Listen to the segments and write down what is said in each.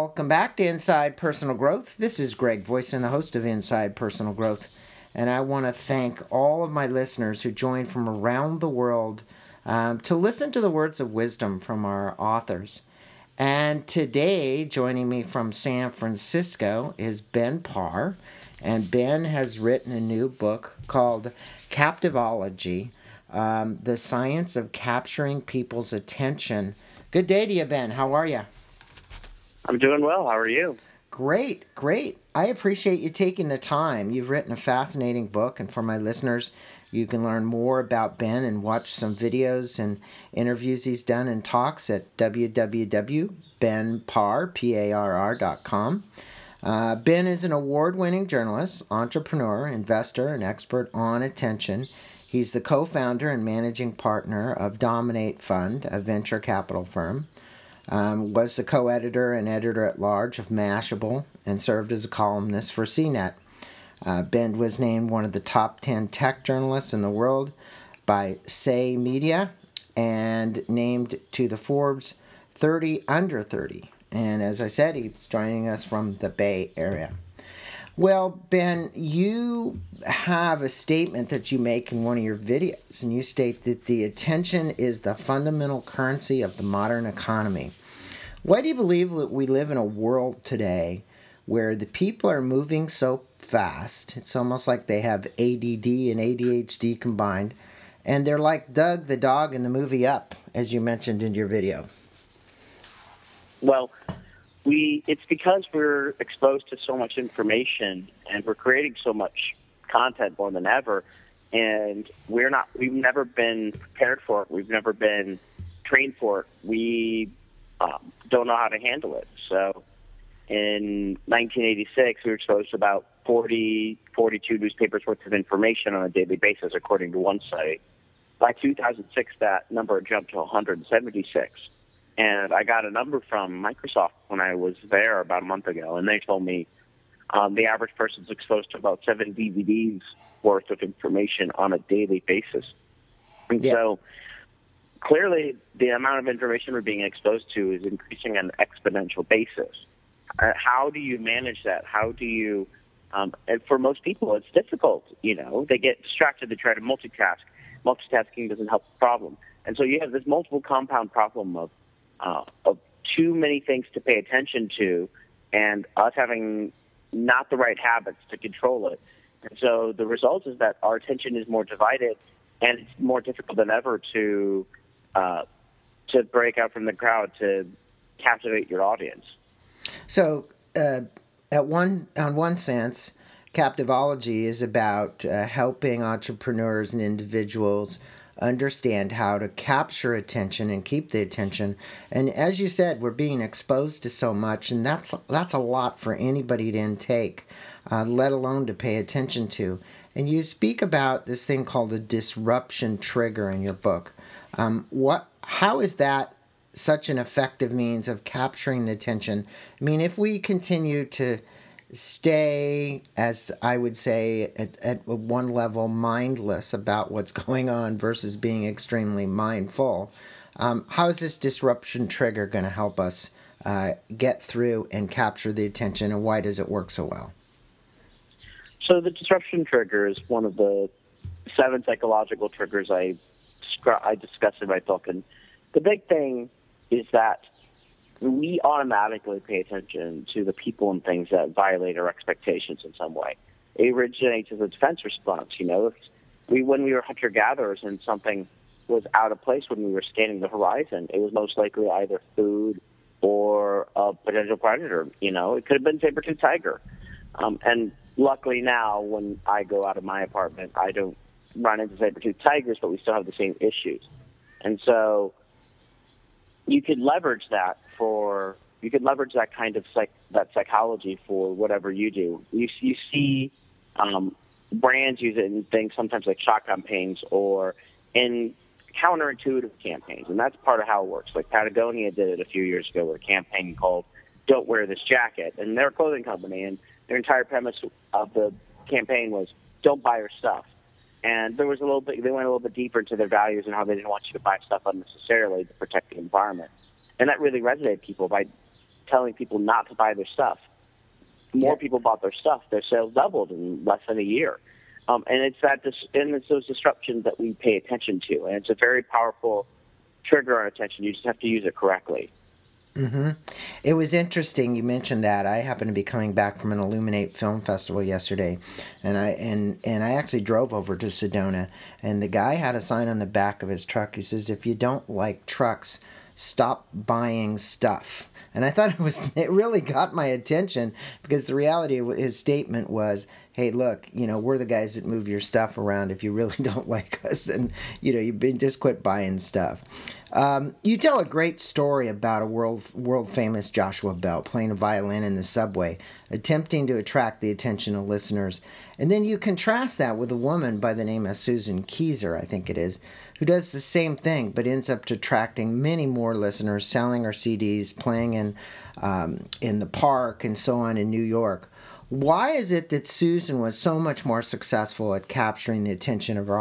Welcome back to Inside Personal Growth. This is Greg Voisin, the host of Inside Personal Growth. And I want to thank all of my listeners who joined from around the world um, to listen to the words of wisdom from our authors. And today, joining me from San Francisco is Ben Parr. And Ben has written a new book called Captivology um, The Science of Capturing People's Attention. Good day to you, Ben. How are you? I'm doing well. How are you? Great, great. I appreciate you taking the time. You've written a fascinating book, and for my listeners, you can learn more about Ben and watch some videos and interviews he's done and talks at www.benparr.com. Uh, ben is an award winning journalist, entrepreneur, investor, and expert on attention. He's the co founder and managing partner of Dominate Fund, a venture capital firm um, was the co editor and editor at large of Mashable and served as a columnist for CNET. Uh, ben was named one of the top 10 tech journalists in the world by Say Media and named to the Forbes 30 Under 30. And as I said, he's joining us from the Bay Area. Well, Ben, you have a statement that you make in one of your videos, and you state that the attention is the fundamental currency of the modern economy. Why do you believe that we live in a world today where the people are moving so fast? It's almost like they have ADD and ADHD combined, and they're like Dug the dog in the movie Up, as you mentioned in your video. Well, we it's because we're exposed to so much information and we're creating so much content more than ever and we're not we've never been prepared for it we've never been trained for it we um, don't know how to handle it so in 1986 we were exposed to about 40 42 newspapers worth of information on a daily basis according to one site by 2006 that number jumped to 176 and I got a number from Microsoft when I was there about a month ago, and they told me um, the average person's exposed to about seven DVDs worth of information on a daily basis. And yeah. so clearly, the amount of information we're being exposed to is increasing on an exponential basis. Uh, how do you manage that? How do you um, and for most people, it's difficult. You know, they get distracted. They try to multitask. Multitasking doesn't help the problem, and so you have this multiple compound problem of uh, of too many things to pay attention to, and us having not the right habits to control it. And so the result is that our attention is more divided, and it's more difficult than ever to uh, to break out from the crowd to captivate your audience. So, uh, at one on one sense, Captivology is about uh, helping entrepreneurs and individuals understand how to capture attention and keep the attention. And as you said, we're being exposed to so much, and that's that's a lot for anybody to intake, uh, let alone to pay attention to. And you speak about this thing called a disruption trigger in your book. Um, what? How is that such an effective means of capturing the attention? I mean, if we continue to stay, as I would say, at, at one level, mindless about what's going on versus being extremely mindful. Um, how is this disruption trigger going to help us uh, get through and capture the attention, and why does it work so well? So, the disruption trigger is one of the seven psychological triggers I, I discuss in my book. And the big thing is that we automatically pay attention to the people and things that violate our expectations in some way. It originates as a defense response. You know, if we when we were hunter gatherers and something was out of place when we were scanning the horizon, it was most likely either food or a potential predator. You know, it could have been saber-tooth tiger. Um, and luckily now, when I go out of my apartment, I don't run into saber-tooth tigers, but we still have the same issues. And so you could leverage that for you could leverage that kind of psych, that psychology for whatever you do. You you see um, brands use it in things sometimes like shock campaigns or in counterintuitive campaigns, and that's part of how it works. Like Patagonia did it a few years ago with a campaign called "Don't Wear This Jacket," and they're a clothing company, and their entire premise of the campaign was "Don't buy our stuff." And there was a little bit, they went a little bit deeper into their values and how they didn't want you to buy stuff unnecessarily to protect the environment. And that really resonated people by telling people not to buy their stuff. More yeah. people bought their stuff. Their sales doubled in less than a year. Um, and it's that dis- and it's those disruptions that we pay attention to, and it's a very powerful trigger on attention. You just have to use it correctly. Mm-hmm. It was interesting you mentioned that. I happened to be coming back from an Illuminate Film Festival yesterday, and I and and I actually drove over to Sedona, and the guy had a sign on the back of his truck. He says, "If you don't like trucks, stop buying stuff." And I thought it was it really got my attention because the reality of his statement was, "Hey, look, you know, we're the guys that move your stuff around. If you really don't like us, then you know, you've been just quit buying stuff." Um, you tell a great story about a world world famous Joshua Bell playing a violin in the subway, attempting to attract the attention of listeners, and then you contrast that with a woman by the name of Susan Keyser, I think it is, who does the same thing but ends up attracting many more listeners, selling her CDs, playing in um, in the park and so on in New York. Why is it that Susan was so much more successful at capturing the attention of her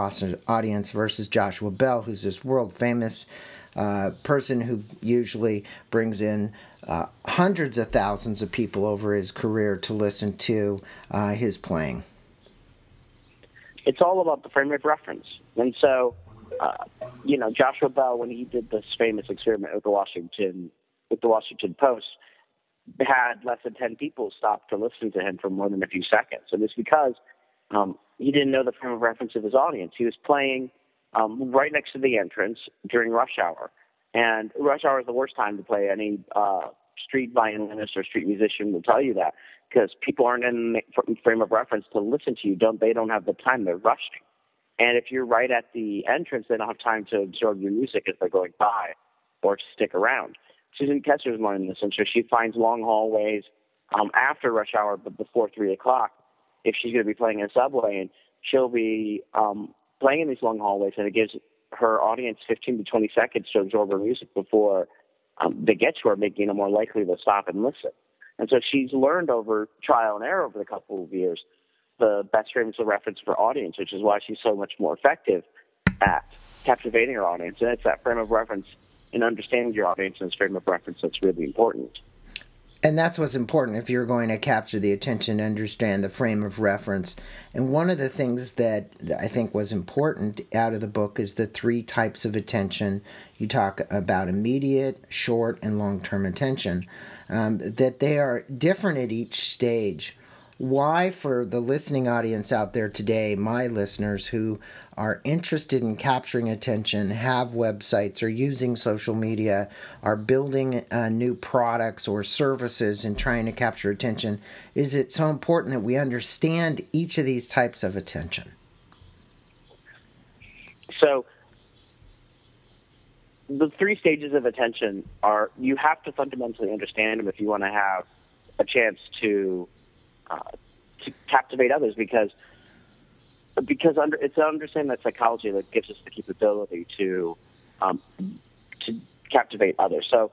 audience versus Joshua Bell, who's this world famous person who usually brings in uh, hundreds of thousands of people over his career to listen to uh, his playing. It's all about the frame of reference. And so, uh, you know, Joshua Bell, when he did this famous experiment with the Washington, with the Washington Post, had less than 10 people stop to listen to him for more than a few seconds. And it's because um, he didn't know the frame of reference of his audience. He was playing um, right next to the entrance during rush hour. And rush hour is the worst time to play. Any uh, street violinist or street musician will tell you that because people aren't in the frame of reference to listen to you. Don't they? Don't have the time. They're rushing. And if you're right at the entrance, they don't have time to absorb your music as they're going by or to stick around. Susan Keyser is learning this, and so she finds long hallways um, after rush hour, but before three o'clock, if she's going to be playing in a subway, and she'll be um, playing in these long hallways, and it gives her audience 15 to 20 seconds to absorb her music before um, they get to her, making it more likely to stop and listen. And so she's learned over trial and error over the couple of years the best frames of reference for audience, which is why she's so much more effective at captivating her audience. And it's that frame of reference and understanding your audience and its frame of reference that's really important. And that's what's important if you're going to capture the attention, understand the frame of reference. And one of the things that I think was important out of the book is the three types of attention. You talk about immediate, short, and long term attention, um, that they are different at each stage why, for the listening audience out there today, my listeners who are interested in capturing attention, have websites, are using social media, are building uh, new products or services and trying to capture attention, is it so important that we understand each of these types of attention? So, the three stages of attention are you have to fundamentally understand them if you want to have a chance to uh, to captivate others because because under it's understanding that psychology that gives us the capability to um, to captivate others. So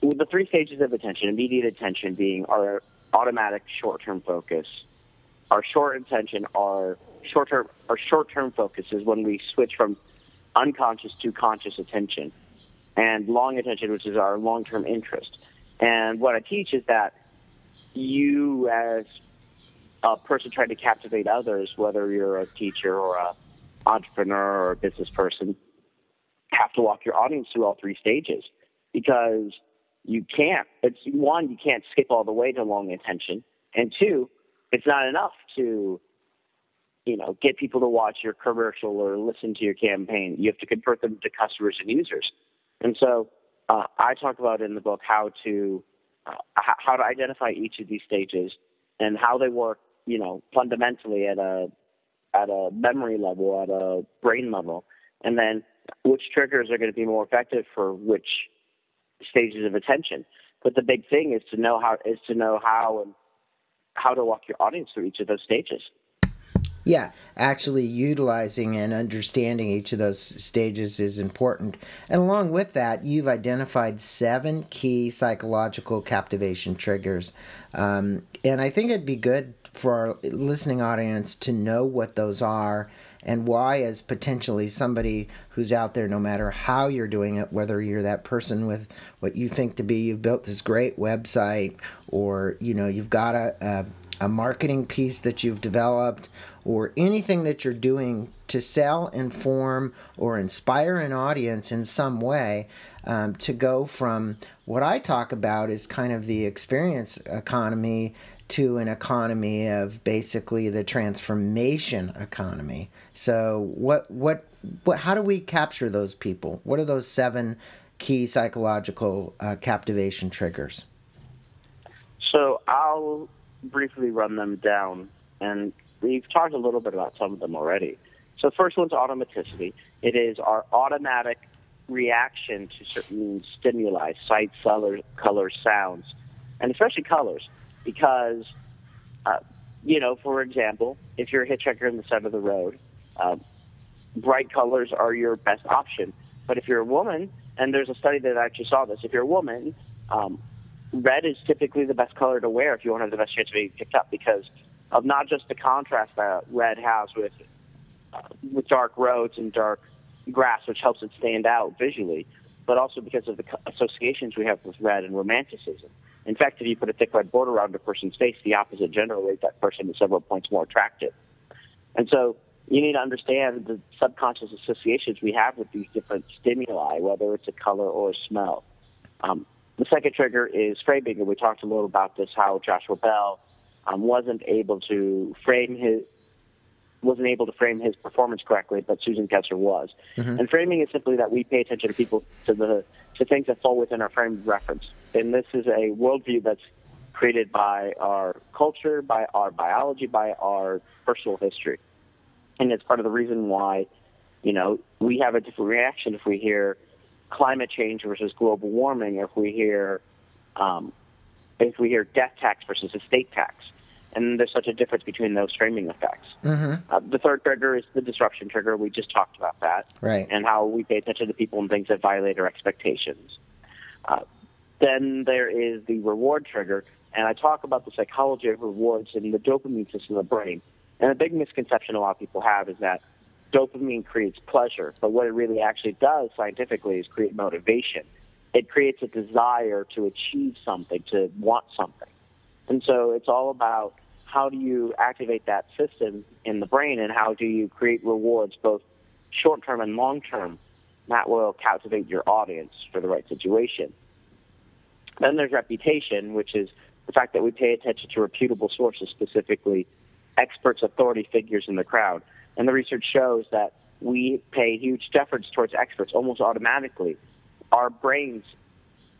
with the three stages of attention, immediate attention being our automatic short-term focus. Our short attention, our short-term, our short-term focus is when we switch from unconscious to conscious attention, and long attention, which is our long-term interest. And what I teach is that you as a person trying to captivate others, whether you're a teacher or a entrepreneur or a business person, have to walk your audience through all three stages because you can't. It's one, you can't skip all the way to long attention, and two, it's not enough to you know get people to watch your commercial or listen to your campaign. You have to convert them to customers and users, and so uh, I talk about in the book how to how to identify each of these stages and how they work, you know, fundamentally at a at a memory level, at a brain level, and then which triggers are going to be more effective for which stages of attention. But the big thing is to know how is to know how and how to walk your audience through each of those stages. Yeah, actually utilizing and understanding each of those stages is important. And along with that, you've identified seven key psychological captivation triggers. Um, and I think it'd be good for our listening audience to know what those are and why as potentially somebody who's out there no matter how you're doing it whether you're that person with what you think to be you've built this great website or you know you've got a, a, a marketing piece that you've developed or anything that you're doing to sell inform or inspire an audience in some way um, to go from what i talk about is kind of the experience economy to an economy of basically the transformation economy. So what what what how do we capture those people? What are those seven key psychological uh, captivation triggers? So I'll briefly run them down, and we've talked a little bit about some of them already. So the first one's automaticity. It is our automatic reaction to certain stimuli, sight, color, colors, sounds, and especially colors because, uh, you know, for example, if you're a hitchhiker in the side of the road, uh, bright colors are your best option. But if you're a woman, and there's a study that actually saw this, if you're a woman, um, red is typically the best color to wear if you want to have the best chance of being picked up because of not just the contrast that red has with uh, with dark roads and dark grass, which helps it stand out visually, but also because of the associations we have with red and romanticism. In fact, if you put a thick red border around a person's face, the opposite gender will that person several points more attractive. And so you need to understand the subconscious associations we have with these different stimuli, whether it's a color or a smell. Um, the second trigger is and we talked a little about this, how Joshua Bell um, wasn't able to frame his wasn't able to frame his performance correctly, but Susan Kessler was. Mm-hmm. And framing is simply that we pay attention to people to the to things that fall within our frame of reference. And this is a worldview that's created by our culture, by our biology, by our personal history. And it's part of the reason why, you know, we have a different reaction if we hear climate change versus global warming, if we hear um, if we hear death tax versus estate tax and there's such a difference between those framing effects. Mm-hmm. Uh, the third trigger is the disruption trigger. We just talked about that, right? And how we pay attention to people and things that violate our expectations. Uh, then there is the reward trigger, and I talk about the psychology of rewards and the dopamine system of the brain. And a big misconception a lot of people have is that dopamine creates pleasure, but what it really actually does scientifically is create motivation. It creates a desire to achieve something, to want something. And so it's all about how do you activate that system in the brain and how do you create rewards both short term and long term that will captivate your audience for the right situation. Then there's reputation, which is the fact that we pay attention to reputable sources, specifically experts, authority figures in the crowd. And the research shows that we pay huge deference towards experts almost automatically. Our brains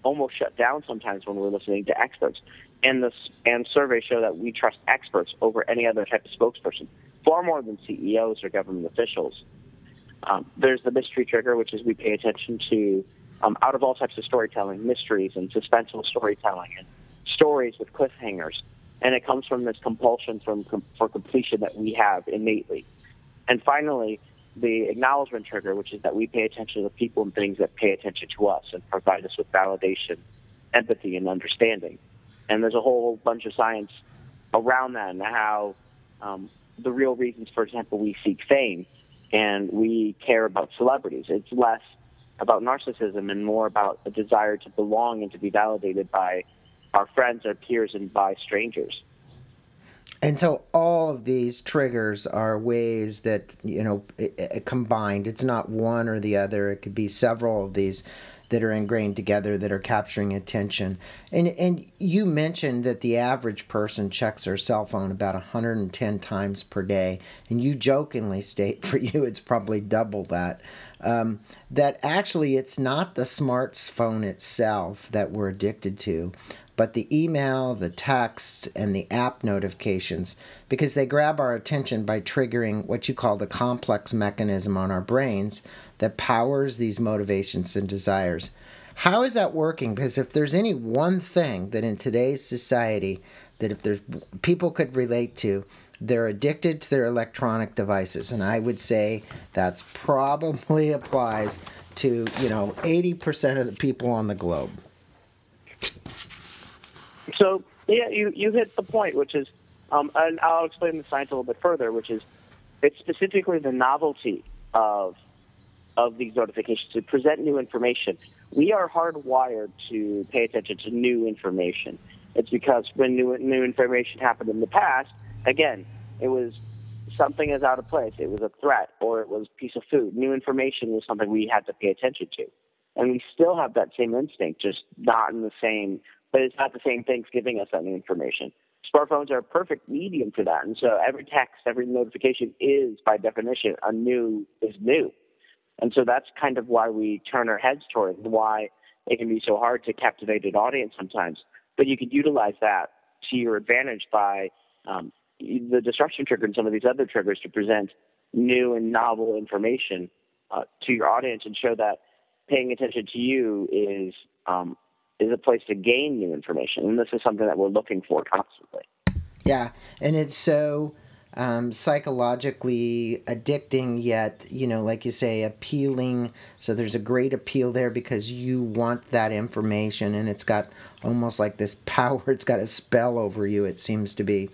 almost shut down sometimes when we're listening to experts and the and surveys show that we trust experts over any other type of spokesperson, far more than CEOs or government officials. Um, there's the mystery trigger, which is we pay attention to um, out of all types of storytelling, mysteries and suspenseful storytelling, and stories with cliffhangers, and it comes from this compulsion from com- for completion that we have innately. And finally, the acknowledgement trigger, which is that we pay attention to the people and things that pay attention to us and provide us with validation, empathy, and understanding and there's a whole bunch of science around that and how um, the real reasons, for example, we seek fame and we care about celebrities. It's less about narcissism and more about a desire to belong and to be validated by our friends, our peers, and by strangers. And so all of these triggers are ways that, you know, it, it combined. It's not one or the other. It could be several of these that are ingrained together that are capturing attention. And and you mentioned that the average person checks their cell phone about 110 times per day, and you jokingly state for you it's probably double that. Um, that actually it's not the smartphone itself that we're addicted to, but the email, the text, and the app notifications because they grab our attention by triggering what you call the complex mechanism on our brains that powers these motivations and desires. How is that working? Because if there's any one thing that in today's society that if there's people could relate to, they're addicted to their electronic devices, and I would say that's probably applies to you know 80% of the people on the globe. So yeah, you you hit the point, which is Um, and I'll explain the science a little bit further, which is it's specifically the novelty of of these notifications to present new information. We are hardwired to pay attention to new information. It's because when new new information happened in the past, again, it was something is out of place. It was a threat or it was a piece of food. New information was something we had to pay attention to. And we still have that same instinct, just not in the same, but it's not the same things giving us that new information. Smartphones are a perfect medium for that. And so every text, every notification is by definition a new is new. And so that's kind of why we turn our heads toward it, why it can be so hard to captivate an audience sometimes. But you could utilize that to your advantage by um, the disruption trigger and some of these other triggers to present new and novel information uh, to your audience and show that paying attention to you is um, is a place to gain new information. And this is something that we're looking for constantly. Yeah, and it's so um, psychologically addicting, yet, you know, like you say, appealing. So there's a great appeal there because you want that information, and it's got almost like this power, it's got a spell over you, it seems to be.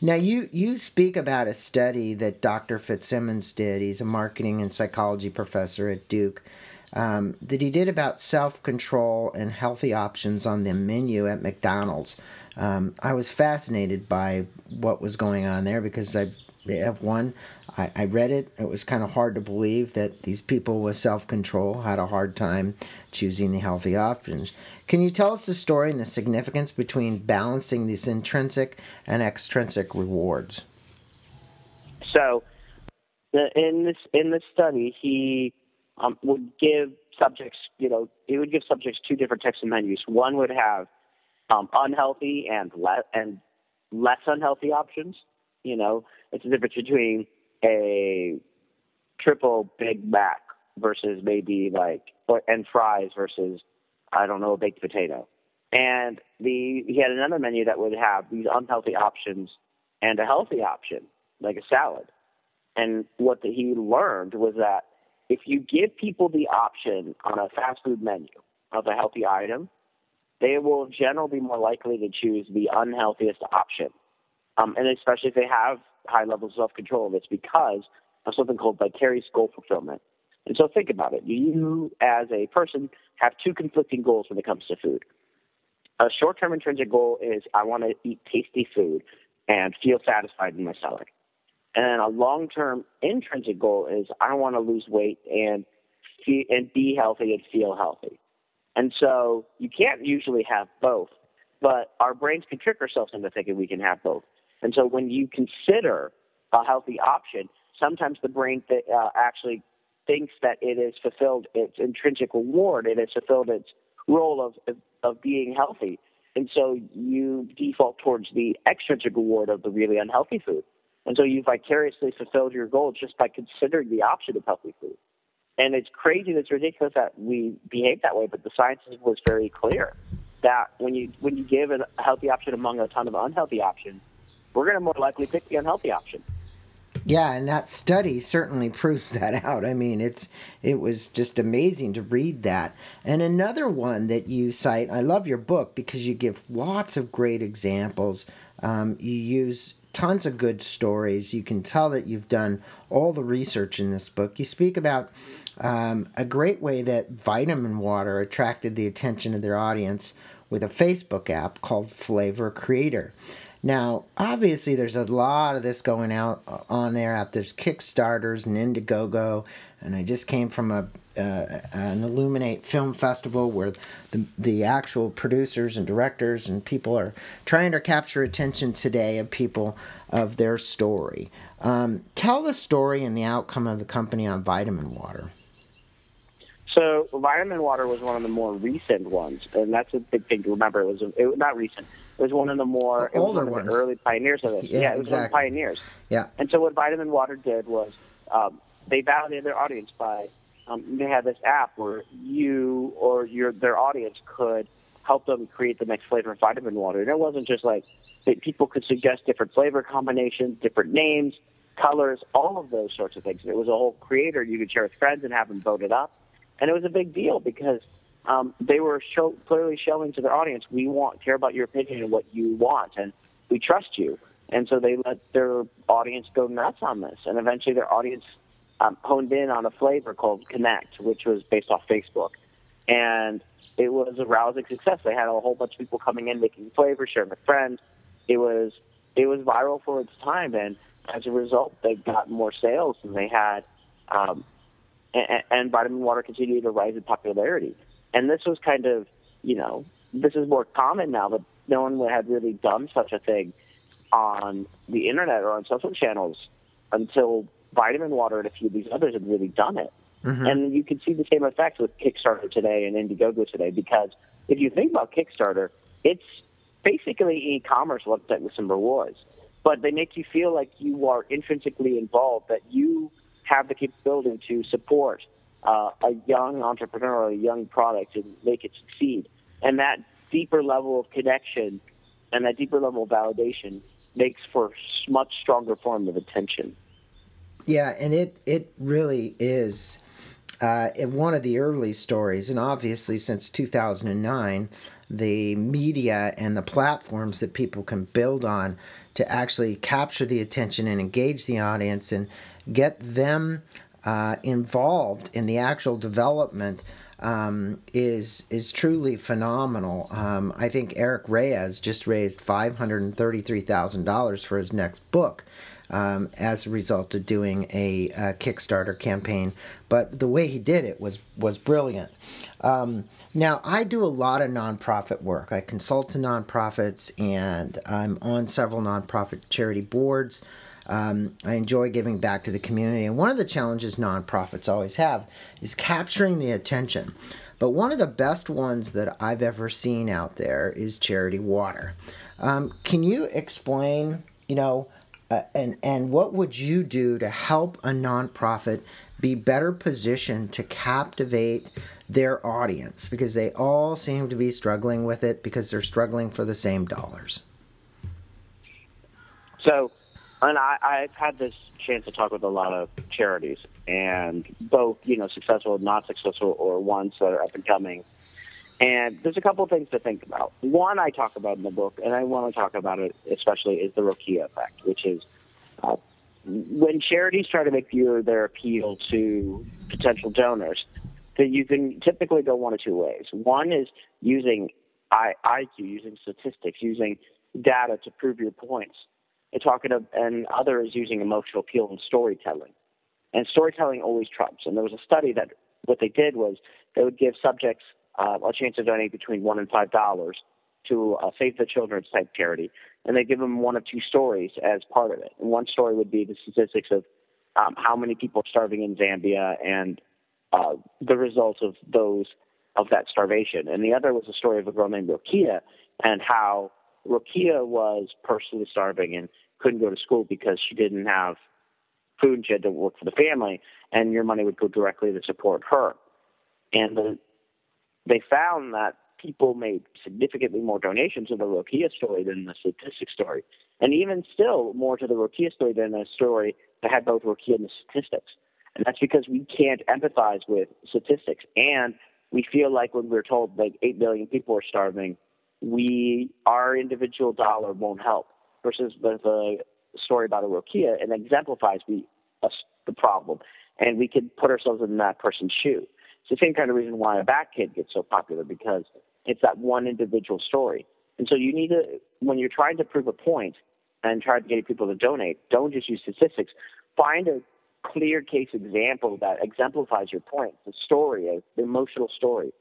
Now, you, you speak about a study that Dr. Fitzsimons did. He's a marketing and psychology professor at Duke. Um, that he did about self control and healthy options on the menu at McDonald's. Um, I was fascinated by what was going on there because I have one. I, I read it. It was kind of hard to believe that these people with self control had a hard time choosing the healthy options. Can you tell us the story and the significance between balancing these intrinsic and extrinsic rewards? So, in this in this study, he um, would give subjects, you know, he would give subjects two different types of menus. One would have um, unhealthy and less and less unhealthy options. You know, it's the difference between a triple Big Mac versus maybe like and fries versus I don't know a baked potato. And the he had another menu that would have these unhealthy options and a healthy option like a salad. And what the, he learned was that if you give people the option on a fast food menu of a healthy item, they will generally be more likely to choose the unhealthiest option. Um, and especially if they have high levels of self control, it's because of something called vicarious goal fulfillment. And so think about it. You, as a person, have two conflicting goals when it comes to food. A short term intrinsic goal is I want to eat tasty food and feel satisfied in my stomach. And a long term intrinsic goal is I want to lose weight and and be healthy and feel healthy. And so you can't usually have both, but our brains can trick ourselves into thinking we can have both. And so when you consider a healthy option, sometimes the brain th- uh, actually thinks that it has fulfilled its intrinsic reward, it has fulfilled its role of, of, of being healthy. And so you default towards the extrinsic reward of the really unhealthy food. And so you vicariously fulfilled your goal just by considering the option of healthy food. And it's crazy, it's ridiculous that we behave that way, but the science was very clear that when you when you give a healthy option among a ton of unhealthy options, we're going to more likely pick the unhealthy option. Yeah, and that study certainly proves that out. I mean, it's it was just amazing to read that. And another one that you cite, I love your book because you give lots of great examples. Um, you use tons of good stories. You can tell that you've done all the research in this book. You speak about um, a great way that vitamin water attracted the attention of their audience with a Facebook app called Flavor Creator. Now, obviously, there's a lot of this going out uh, on there. Out there's Kickstarters and Indiegogo, and I just came from a uh, an Illuminate Film Festival where the the actual producers and directors and people are trying to capture attention today of people of their story. Um, tell the story and the outcome of the company on Vitamin Water. So, Vitamin Water was one of the more recent ones, and that's a big thing to remember. It was a, it, not recent It was one of the more the older ones. early pioneers of this. Yeah, yeah it was exactly. one of the pioneers. Yeah. And so what Vitamin Water did was um, they validated their audience by um, they had this app where you or your their audience could help them create the next flavor of vitamin water. And it wasn't just like people could suggest different flavor combinations, different names, colors, all of those sorts of things. And it was a whole creator you could share with friends and have them vote it up. And it was a big deal because um, they were show, clearly showing to their audience, we want care about your opinion and what you want, and we trust you. and so they let their audience go nuts on this, and eventually their audience um, honed in on a flavor called Connect, which was based off Facebook, and it was a rousing success. They had a whole bunch of people coming in making flavors, sharing with friends. It was it was viral for its time, and as a result, they got more sales than they had. Um, and, and vitamin water continued to rise in popularity. And this was kind of, you know, this is more common now, but no one had really done such a thing on the internet or on social channels until vitamin water and a few of these others had really done it. Mm-hmm. And you can see the same effect with Kickstarter today and Indiegogo today because if you think about Kickstarter, it's basically e-commerce website with some rewards, but they make you feel like you are intrinsically involved, that you have the capability to support uh, a young entrepreneur or a young product and make it succeed. And that deeper level of connection and that deeper level of validation makes for much stronger form of attention. Yeah, and it it really is uh, one of the early stories, and obviously since 2009, the media and the platforms that people can build on to actually capture the attention and engage the audience and get them uh, involved in the actual development um, is is truly phenomenal. Um, I think Eric Ries just raised five hundred and thirty three thousand dollars for his next book. Um, as a result of doing a, a, Kickstarter campaign, but the way he did it was was brilliant. Um, now I do a lot of nonprofit work. I consult to nonprofits, and I'm on several nonprofit charity boards. Um, I enjoy giving back to the community. And one of the challenges nonprofits always have is capturing the attention. But one of the best ones that I've ever seen out there is Charity Water. Um, can you explain, you know, uh, and and what would you do to help a nonprofit be better positioned to captivate their audience because they all seem to be struggling with it because they're struggling for the same dollars. So and I, I've had this chance to talk with a lot of charities, and both you know successful, not successful, or ones that are up and coming. And there's a couple of things to think about. One, I talk about in the book, and I want to talk about it especially, is the Rokia effect, which is uh, when charities try to make your, their appeal to potential donors, that you can typically go one of two ways. One is using IQ, using statistics, using data to prove your points and talking to, and others using emotional appeal and storytelling. And storytelling always trumps. And there was a study that what they did was they would give subjects uh, a chance to donate between one and five dollars to uh, Save the Children's type charity, and they give them one of two stories as part of it. And one story would be the statistics of um, how many people are starving in Zambia and uh, the results of those of that starvation. And the other was a story of a girl named Rokia and how Rokia was personally starving and couldn't go to school because she didn't have food and she had to work for the family, and your money would go directly to support her. And the, they found that people made significantly more donations to the Rokia story than the statistic story, and even still more to the Rokia story than the story that had both Rokia and the statistics. And that's because we can't empathize with statistics, and we feel like when we're told like eight billion people are starving, we our individual dollar won't help versus a story about a Rokia, it exemplifies the, uh, the problem. And we can put ourselves in that person's shoe. It's the same kind of reason why a Bat Kid gets so popular because it's that one individual story. And so you need to, when you're trying to prove a point and try to get people to donate, don't just use statistics. Find a clear case example that exemplifies your point, the story, an emotional story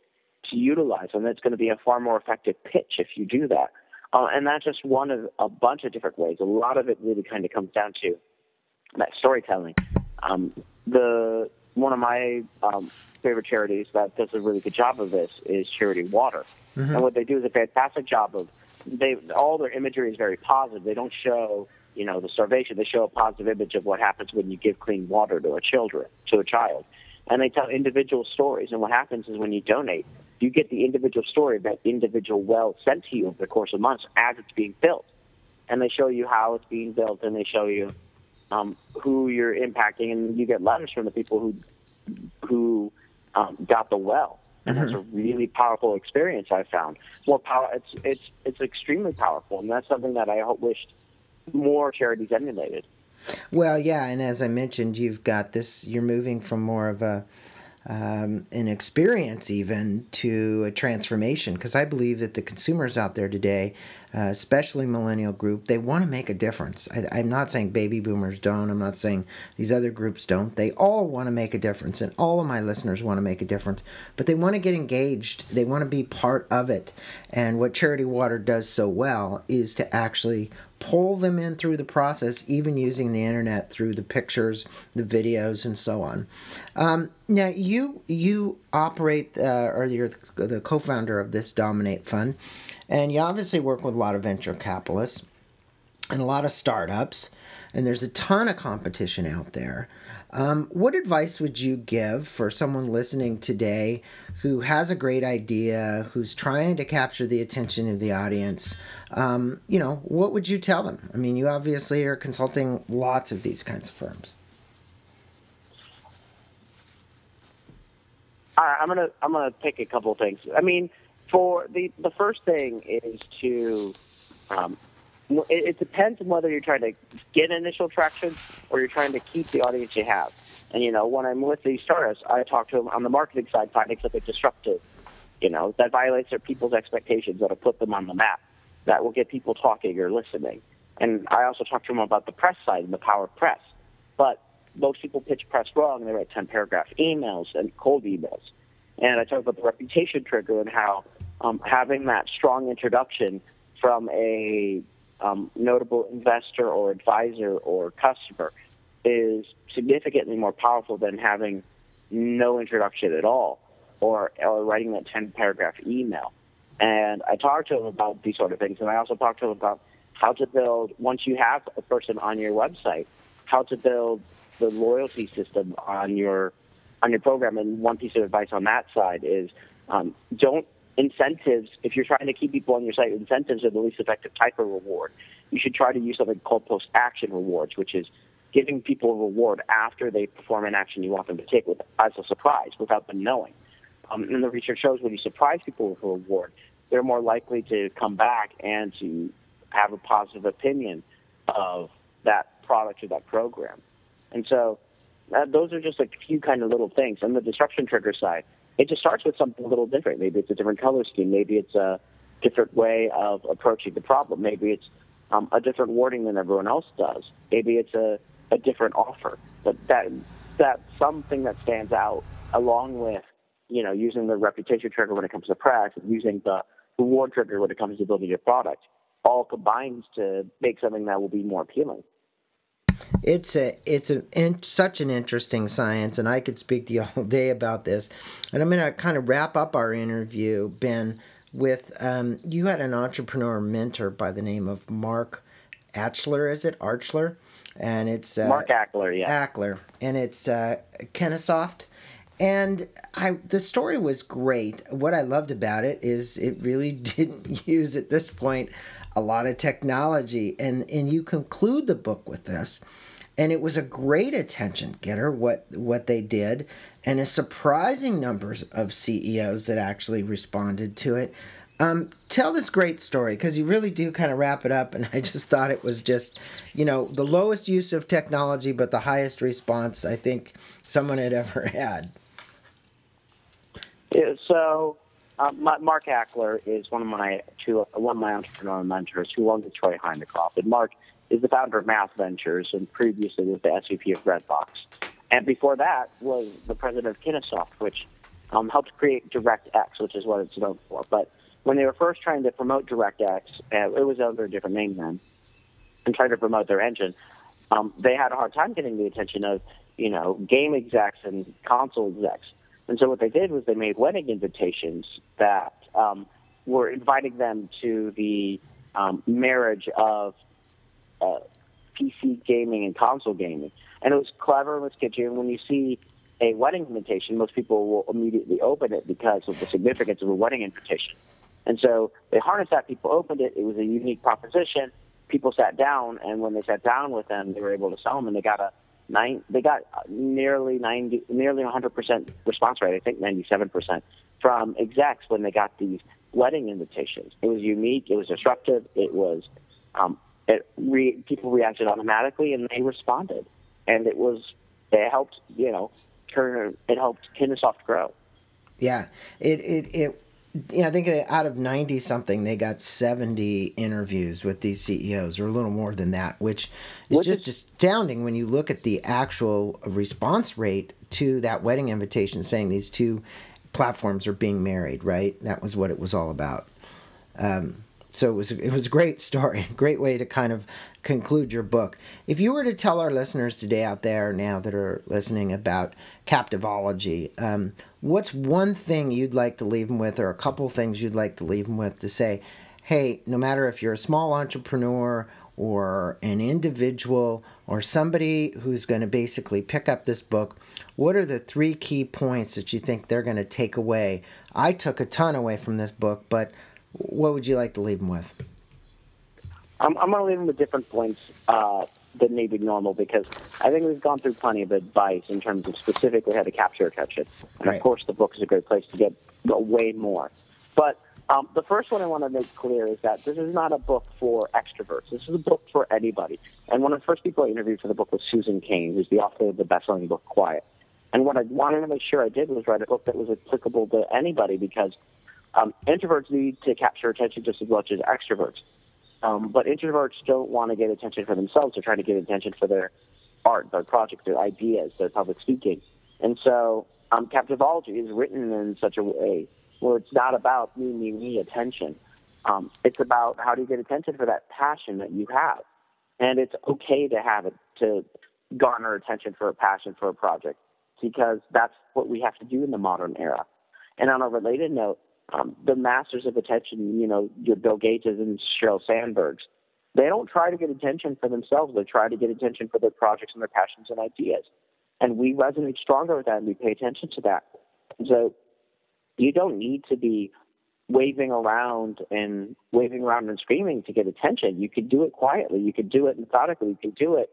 to utilize. And that's going to be a far more effective pitch if you do that. Uh, and that's just one of a bunch of different ways. A lot of it really kind of comes down to that storytelling. Um, the one of my um, favorite charities that does a really good job of this is Charity Water, mm-hmm. and what they do is a fantastic job of they all their imagery is very positive. They don't show you know the starvation. They show a positive image of what happens when you give clean water to a children to a child, and they tell individual stories. And what happens is when you donate, you get the individual story of that individual well sent to you over the course of months as it's being built. And they show you how it's being built and they show you um, who you're impacting and you get letters from the people who who um, got the well. And mm-hmm. that's a really powerful experience I found. More power it's it's it's extremely powerful and that's something that I wished more charities emulated. Well, yeah, and as I mentioned, you've got this. You're moving from more of a um, an experience even to a transformation. Because I believe that the consumers out there today, uh, especially millennial group, they want to make a difference. I, am not saying baby boomers don't. I'm not saying these other groups don't. They all want to make a difference, and all of my listeners want to make a difference. But they want to get engaged. They want to be part of it. And what Charity Water does so well is to actually pull them in through the process, even using the internet through the pictures, the videos, and so on. Um, now, you you operate, uh, or you're the co-founder of this Dominate Fund, and you obviously work with a lot of venture capitalists and a lot of startups, and there's a ton of competition out there. Um, what advice would you give for someone listening today who has a great idea, who's trying to capture the attention of the audience? Um, you know, what would you tell them? I mean, you obviously are consulting lots of these kinds of firms. All right, I'm gonna I'm gonna pick a couple things. I mean, for the the first thing is to um, it, it depends on whether you're trying to get initial traction or you're trying to keep the audience you have. And you know, when I'm with these startups, I talk to them on the marketing side, finding something disruptive, you know, that violates their people's expectations, that'll put them on the map, that will get people talking or listening. And I also talk to them about the press side and the power of press. But most people pitch press wrong. and They write 10 paragraph emails and cold emails. And I talk about the reputation trigger and how um, having that strong introduction from a um, notable investor or advisor or customer is significantly more powerful than having no introduction at all or, or writing that 10 paragraph email. And I talked to him about these sort of things. And I also talked to him about how to build, once you have a person on your website, how to build the loyalty system on your on your program. And one piece of advice on that side is um, don't incentives, if you're trying to keep people on your site, incentives are the least effective type of reward. You should try to use something called post action rewards, which is giving people a reward after they perform an action you want them to take with, as a surprise without them knowing. Um, and the research shows when you surprise people with a reward, they're more likely to come back and to have a positive opinion of that product or that program. And so uh, those are just a few kind of little things. On the disruption trigger side, it just starts with something a little different. Maybe it's a different color scheme. Maybe it's a different way of approaching the problem. Maybe it's um, a different wording than everyone else does. Maybe it's a, a different offer. But that that's something that stands out along with you know using the reputation trigger when it comes to press and using the reward trigger when it comes to building your product all combines to make something that will be more appealing. It's a it's a in, such an interesting science, and I could speak to you all day about this. And I'm going to kind of wrap up our interview, Ben, with um, you had an entrepreneur mentor by the name of Mark Achler, is it Archler? And it's uh, Mark Achler, yeah. Achler, and it's uh, Kinesoft. And I, the story was great. What I loved about it is it really didn't use at this point a lot of technology. And, and you conclude the book with this. And it was a great attention getter what what they did, and a surprising numbers of CEOs that actually responded to it. Um, tell this great story because you really do kind of wrap it up, and I just thought it was just, you know, the lowest use of technology, but the highest response I think someone had ever had. Yeah, so uh, Mark Achler is one of my two, one of my entrepreneurial mentors who owns Troy Henikoff. And Mark is the founder of Math Ventures and previously was the SVP of Redbox. And before that was the president of Kinesoft, which um, helped create DirectX, which is what it's known for. But when they were first trying to promote DirectX, uh, it was under a different name then, and trying to promote their engine, um, they had a hard time getting the attention of, you know, game execs and console execs. And so what they did was they made wedding invitations that um, were inviting them to the um, marriage of uh, PC gaming and console gaming. And it was clever and it was kitschy. And when you see a wedding invitation, most people will immediately open it because of the significance of a wedding invitation. And so they harnessed that. People opened it. It was a unique proposition. People sat down, and when they sat down with them, they were able to sell them, and they got a nine, they got nearly 90, nearly 100% response rate, I think 97% from execs when they got these wedding invitations. It was unique, it was disruptive, it was um, it re- people reacted automatically and they responded, and it was it helped you know turn it helped Kinesoft grow. Yeah, it it it. Yeah, I think out of ninety something, they got seventy interviews with these CEOs, or a little more than that, which is which just is, astounding when you look at the actual response rate to that wedding invitation, saying these two platforms are being married. Right, that was what it was all about. Um, so it was it was a great story, great way to kind of conclude your book. If you were to tell our listeners today out there now that are listening about captivology, um, what's one thing you'd like to leave them with, or a couple things you'd like to leave them with to say, hey, no matter if you're a small entrepreneur or an individual or somebody who's going to basically pick up this book, what are the three key points that you think they're going to take away? I took a ton away from this book, but what would you like to leave them with? I'm, I'm going to leave them with different points uh, than maybe normal because I think we've gone through plenty of advice in terms of specifically how to capture attention. And right. of course, the book is a great place to get way more. But um, the first one I want to make clear is that this is not a book for extroverts. This is a book for anybody. And one of the first people I interviewed for the book was Susan Cain, who's the author of the best-selling book Quiet. And what I wanted to make sure I did was write a book that was applicable to anybody because um, introverts need to capture attention just as much as extroverts. Um, but introverts don't want to get attention for themselves. They're trying to get attention for their art, their project, their ideas, their public speaking. And so um, Captivology is written in such a way where it's not about me, me, me attention. Um, it's about how do you get attention for that passion that you have. And it's okay to have it, to garner attention for a passion for a project because that's what we have to do in the modern era. And on a related note, um, the masters of attention, you know, your Bill Gates and Sheryl Sandbergs, they don't try to get attention for themselves. They try to get attention for their projects and their passions and ideas. And we resonate stronger with that and we pay attention to that. And so you don't need to be waving around and waving around and screaming to get attention. You could do it quietly. You could do it methodically. You could do it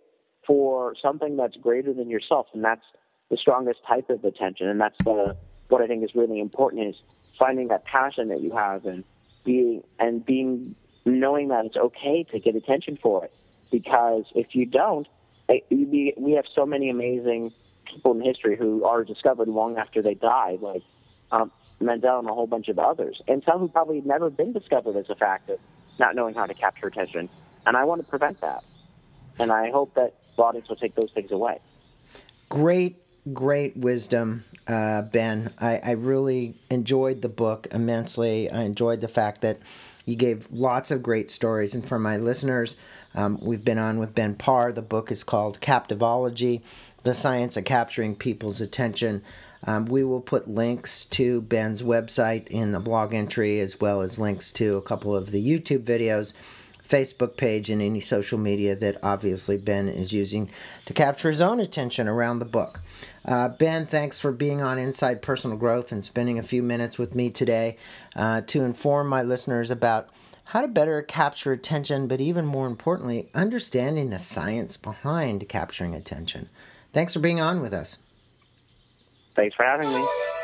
for something that's greater than yourself. And that's the strongest type of attention. And that's the, what I think is really important is finding that passion that you have and being and being knowing that it's okay to get attention for it. Because if you don't we, we have so many amazing people in history who are discovered long after they die like um, Mendel and a whole bunch of others. And some who probably have never been discovered as a fact of not knowing how to capture attention. And I want to prevent that. And I hope that the audience will take those things away. Great great wisdom, uh, Ben. I, I really enjoyed the book immensely. I enjoyed the fact that you gave lots of great stories. And for my listeners, um, we've been on with Ben Parr. The book is called Captivology The Science of Capturing People's Attention. Um, we will put links to Ben's website in the blog entry, as well as links to a couple of the YouTube videos, Facebook page, and any social media that obviously Ben is using to capture his own attention around the book. Uh, ben, thanks for being on Inside Personal Growth and spending a few minutes with me today uh, to inform my listeners about how to better capture attention, but even more importantly, understanding the science behind capturing attention. Thanks for being on with us. Thanks for having me.